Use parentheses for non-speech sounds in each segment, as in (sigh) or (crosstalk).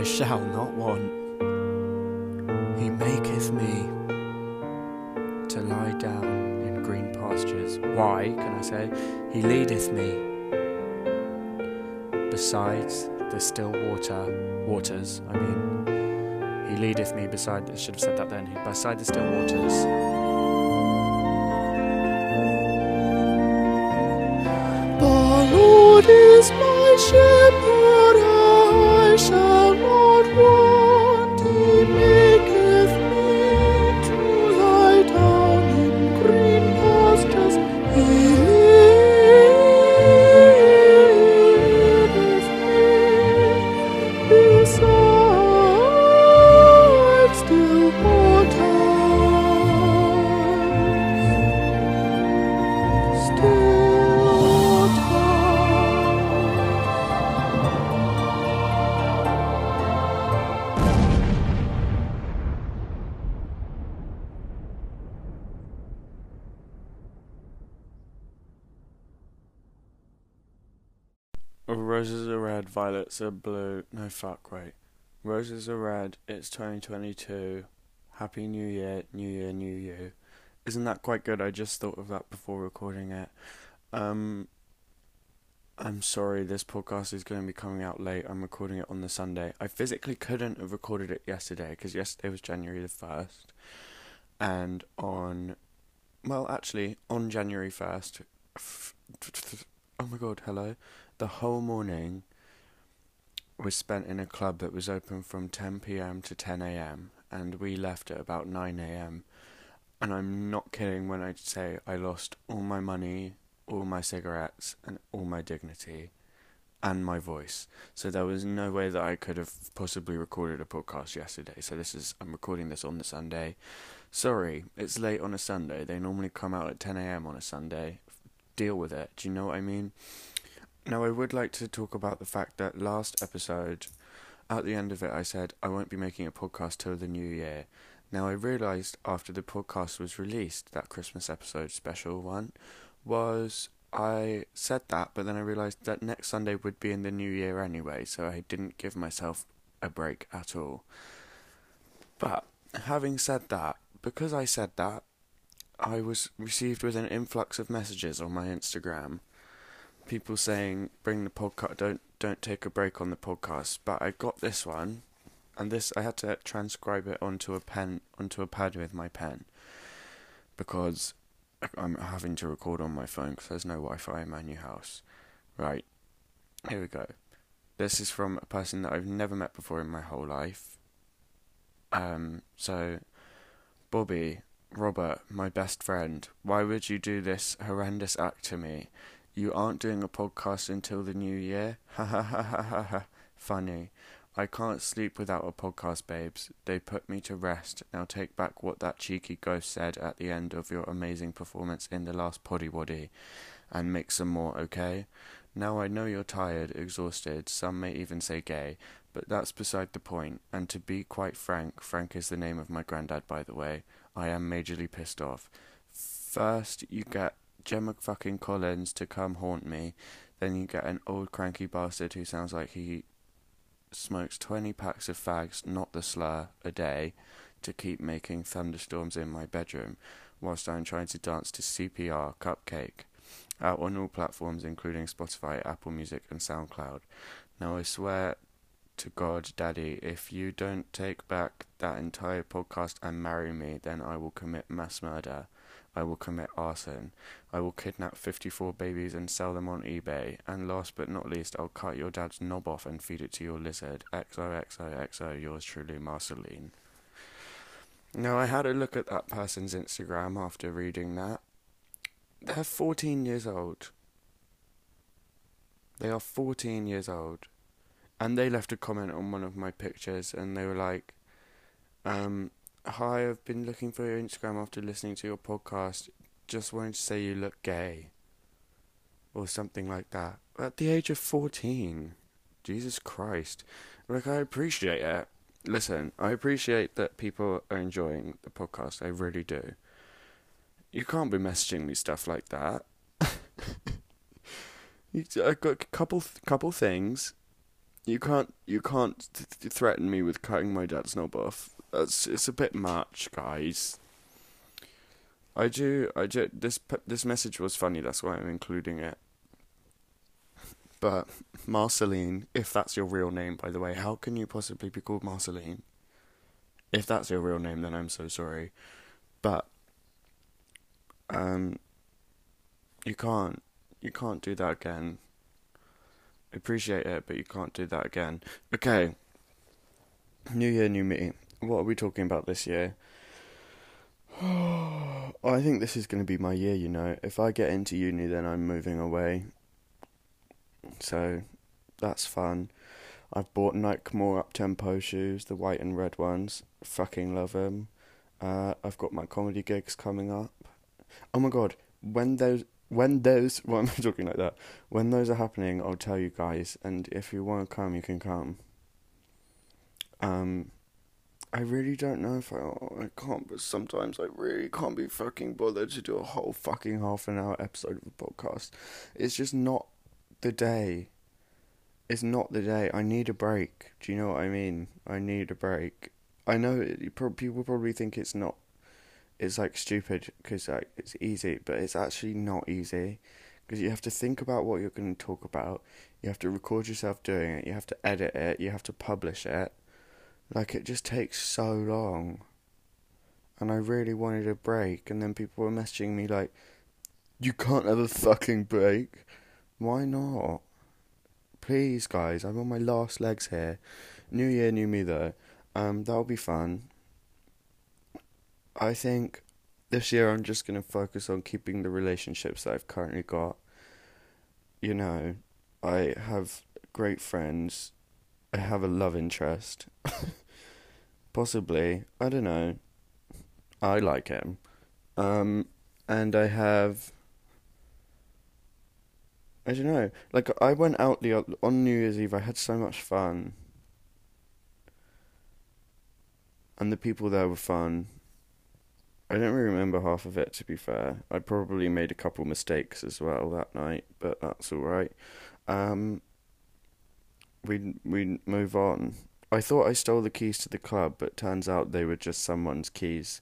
I shall not want. He maketh me to lie down in green pastures. Why, can I say? He leadeth me besides the still water waters. I mean, he leadeth me beside. I should have said that then. Beside the still waters. The Lord is my shepherd, Roses are red, violets are blue. No, fuck, wait. Roses are red, it's 2022. Happy New Year, New Year, New You. Isn't that quite good? I just thought of that before recording it. Um, I'm sorry, this podcast is going to be coming out late. I'm recording it on the Sunday. I physically couldn't have recorded it yesterday because yesterday was January the 1st. And on, well, actually, on January 1st, f- oh my god, hello the whole morning was spent in a club that was open from 10 p.m. to 10 a.m. and we left at about 9 a.m. And I'm not kidding when I say I lost all my money, all my cigarettes, and all my dignity and my voice. So there was no way that I could have possibly recorded a podcast yesterday. So this is I'm recording this on the Sunday. Sorry, it's late on a Sunday. They normally come out at 10 a.m. on a Sunday. Deal with it. Do you know what I mean? Now, I would like to talk about the fact that last episode, at the end of it, I said I won't be making a podcast till the new year. Now, I realised after the podcast was released, that Christmas episode special one, was I said that, but then I realised that next Sunday would be in the new year anyway, so I didn't give myself a break at all. But having said that, because I said that, I was received with an influx of messages on my Instagram. People saying bring the podcast don't don't take a break on the podcast. But i got this one and this i had to transcribe it onto a pen onto a pad with my pen. Because i'm having to record on my phone because there's no wi-fi in my new house. Right here we go. This is from a person that i've never met before in my whole life. Um so bobby robert my best friend why would you do this horrendous act to me you aren't doing a podcast until the new year? (laughs) Ha ha ha ha ha ha. Funny. I can't sleep without a podcast, babes. They put me to rest. Now take back what that cheeky ghost said at the end of your amazing performance in the last Poddy Waddy and make some more, okay? Now I know you're tired, exhausted, some may even say gay, but that's beside the point. And to be quite frank, Frank is the name of my granddad, by the way, I am majorly pissed off. First, you get Gemma fucking Collins to come haunt me. Then you get an old cranky bastard who sounds like he smokes 20 packs of fags, not the slur, a day to keep making thunderstorms in my bedroom whilst I'm trying to dance to CPR CupcakKe. Out on all platforms, including Spotify, Apple Music, and SoundCloud. Now I swear to God, Daddy, if you don't take back that entire podcast and marry me, then I will commit mass murder. I will commit arson. I will kidnap 54 babies and sell them on eBay. And last but not least, I'll cut your dad's knob off and feed it to your lizard. XOXOXO, yours truly, Marceline. Now, I had a look at that person's Instagram after reading that. They're 14 years old. They are 14 years old. And they left a comment on one of my pictures and they were like, um, Hi, I've been looking for your Instagram after listening to your podcast. Just wanted to say you look gay. Or something like that. At the age of 14. Jesus Christ. Like, I appreciate it. Listen, I appreciate that people are enjoying the podcast. I really do. You can't be messaging me stuff like that. (laughs) I've got a couple couple things. You can't you can't th- th- threaten me with cutting my dad's knob off. That's it's a bit much, guys. I do I do this this message was funny. That's why I'm including it. But Marceline, if that's your real name, by the way, how can you possibly be called Marceline? If that's your real name, then I'm so sorry. But um, you can't you can't do that again. Appreciate it, but you can't do that again. Okay. New year, new me. What are we talking about this year? (sighs) I think this is going to be my year, you know. If I get into uni, then I'm moving away. So, that's fun. I've bought Nike More Uptempo shoes, the white and red ones. Fucking love them. Uh, I've got my comedy gigs coming up. Oh my god, when those when those why am I talking like that? When those are happening, I'll tell you guys, and if you want to come, you can come. Um, I really don't know if I I can't, but sometimes I really can't be fucking bothered to do a whole fucking half an hour episode of a podcast. It's just not the day. It's not the day. I need a break. Do you know what I mean? I need a break. I know it, people probably think it's not. It's like stupid because like it's easy, but it's actually not easy because you have to think about what you're going to talk about. You have to record yourself doing it. You have to edit it. You have to publish it. Like it just takes so long. And I really wanted a break, and then people were messaging me like, "You can't have a fucking break." Why not? Please, guys, I'm on my last legs here. New year, new me though. Um, that'll be fun. I think this year I'm just gonna focus on keeping the relationships that I've currently got. You know, I have great friends. I have a love interest. (laughs) Possibly. I don't know. I like him. Um, and I have. I don't know. Like I went out the on New Year's Eve. I had so much fun, and the people there were fun. I don't really remember half of it. To be fair, I probably made a couple mistakes as well that night, but that's all right. Um, we we move on. I thought I stole the keys to the club, but turns out they were just someone's keys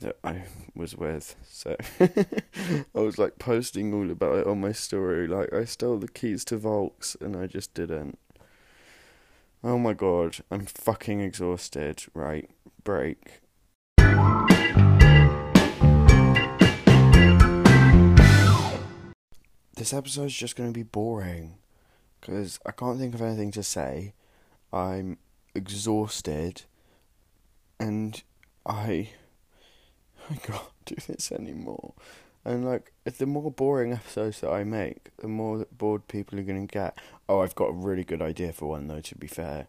that I was with. So (laughs) I was like posting all about it on my story. Like I stole the keys to Volks and I just didn't. Oh my god, I'm fucking exhausted. Right, break. This episode's just gonna be boring because I can't think of anything to say. I'm exhausted and I I can't do this anymore. And like, if the more boring episodes that I make, the more bored people are gonna get. Oh, I've got a really good idea for one though. To be fair,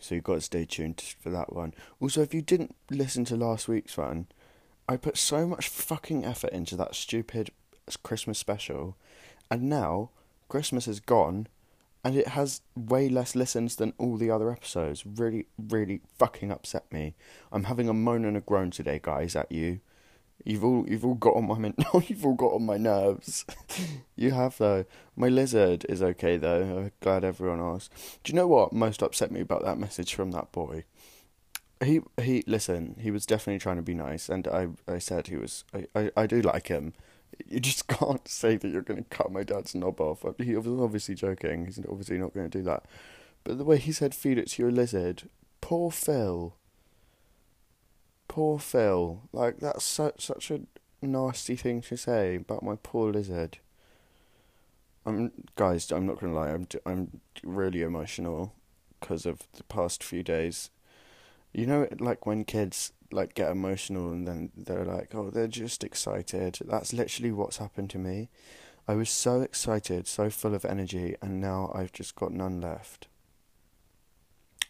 so you've got to stay tuned for that one. Also, if you didn't listen to last week's one, I put so much fucking effort into that stupid Christmas special, and now Christmas is gone, and it has way less listens than all the other episodes. Really, really fucking upset me. I'm having a moan and a groan today, guys, at you. You've all you've all got on my (laughs) you've all got on my nerves. (laughs) you have though. My lizard is okay though. I'm glad everyone asked. Do you know what most upset me about that message from that boy? He he listen, he was definitely trying to be nice and I I said he was I, I, I do like him. You just (laughs) can't say that you're going to cut my dad's knob off. He was obviously joking. He's obviously not going to do that. But the way he said, feed it to your lizard, poor Phil. Poor Phil. Like, that's such, such a nasty thing to say about my poor lizard. I'm, guys, I'm not going to lie, I'm, I'm really emotional because of the past few days. You know, like when kids like get emotional and then they're like, oh, they're just excited. That's literally what's happened to me. I was so excited, so full of energy, and now I've just got none left.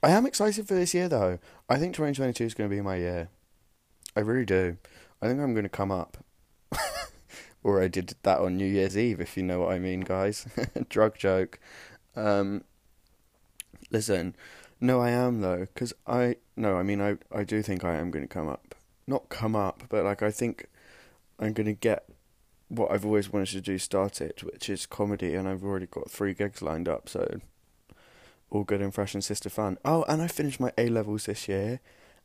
I am excited for this year, though. I think 2022 is going to be my year. I really do. I think I'm going to come up. (laughs) or I did that on New Year's Eve, if you know what I mean, guys. (laughs) Drug joke. Um, listen, no, I am though, because I no, I mean I I do think I am going to come up, not come up, but like I think I'm going to get what I've always wanted to do started, which is comedy, and I've already got three gigs lined up. So all good and fresh and sister fun. Oh, and I finished my A levels this year,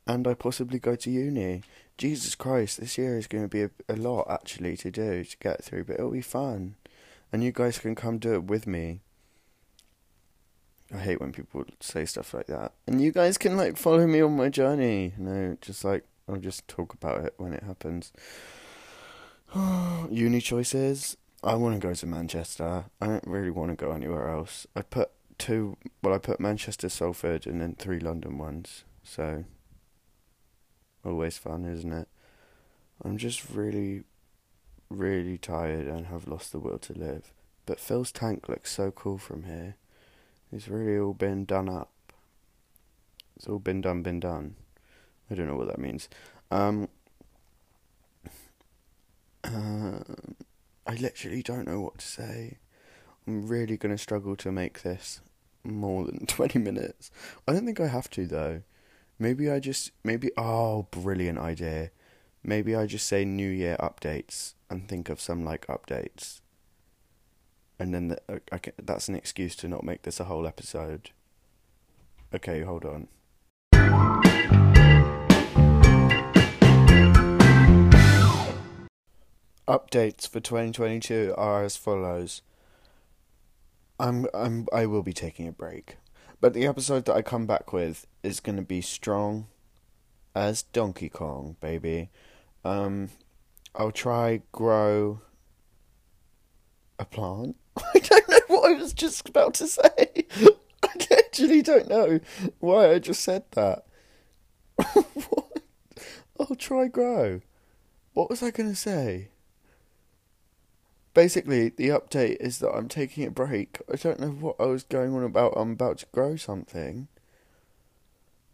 and I possibly go to uni. Jesus Christ, this year is going to be a, a lot actually to do to get through, but it'll be fun, and you guys can come do it with me. I hate when people say stuff like that, and you guys can like follow me on my journey. Know, just like I'll just talk about it when it happens. (sighs) Uni choices. I want to go to Manchester. I don't really want to go anywhere else. I put two. Well, I put Manchester, Salford, and then three London ones. So always fun, isn't it? I'm just really, really tired and have lost the will to live. But Phil's tank looks so cool from here. It's really all been done up. It's all been done, been done. I don't know what that means. Um. Uh, I literally don't know what to say. I'm really going to struggle to make this more than (laughs) 20 minutes. I don't think I have to, though. Maybe I just. Maybe. Oh, brilliant idea. Maybe I just say New Year updates and think of some, like, updates. And then the, that's an excuse to not make this a whole episode. Okay, hold on. Updates for 2022 are as follows. I'm I'm I will be taking a break, but the episode that I come back with is going to be strong as Donkey Kong, baby. Um I'll try grow a plant. (laughs) I don't know what I was just about to say. (laughs) I actually don't know why I just said that. (laughs) what? I'll try grow. What was I going to say? Basically, the update is that I'm taking a break. I don't know what I was going on about. I'm about to grow something.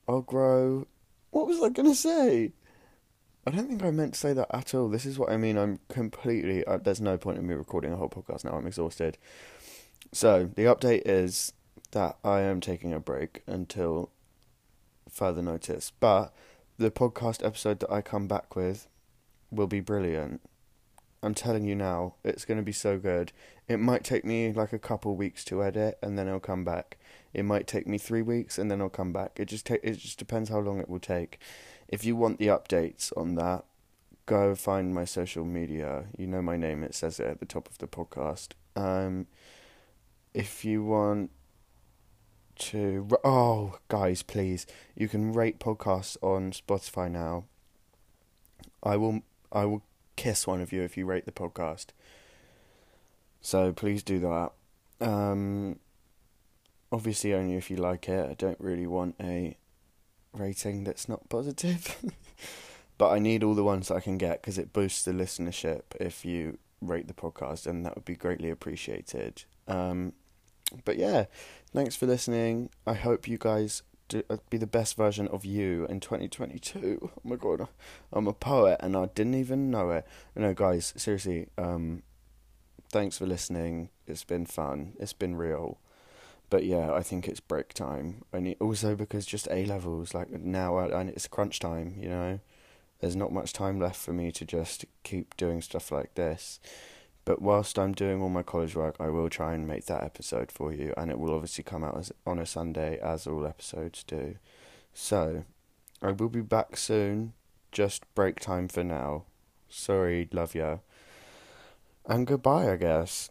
I'll grow. What was I going to say? I don't think I meant to say that at all. This is what I mean. I'm completely. Uh, there's no point in me recording a whole podcast now. I'm exhausted. So, the update is that I am taking a break until further notice. But the podcast episode that I come back with will be brilliant. I'm telling you now, it's going to be so good. It might take me like a couple weeks to edit, and then I'll come back. It might take me three weeks, and then I'll come back. It just ta- it just depends how long it will take. If you want the updates on that, go find my social media. You know my name; it says it at the top of the podcast. Um, if you want to, oh guys, please, you can rate podcasts on Spotify now. I will. I will kiss one of you if you rate the podcast. So please do that. Um, obviously, only if you like it. I don't really want a rating that's not positive. (laughs) but I need all the ones that I can get because it boosts the listenership if you rate the podcast, and that would be greatly appreciated. Um, but yeah, thanks for listening. I hope you guys do, uh, be the best version of you in 2022. (laughs) Oh my god, I'm a poet and I didn't even know it. No, guys, seriously, um, thanks for listening. It's been fun. It's been real. But yeah, I think it's break time. And also because just A levels, like now, and it's crunch time. You know, there's not much time left for me to just keep doing stuff like this. But whilst I'm doing all my college work, I will try and make that episode for you, and it will obviously come out as, on a Sunday, as all episodes do. So, I will be back soon. Just break time for now. Sorry, love ya. And goodbye, I guess.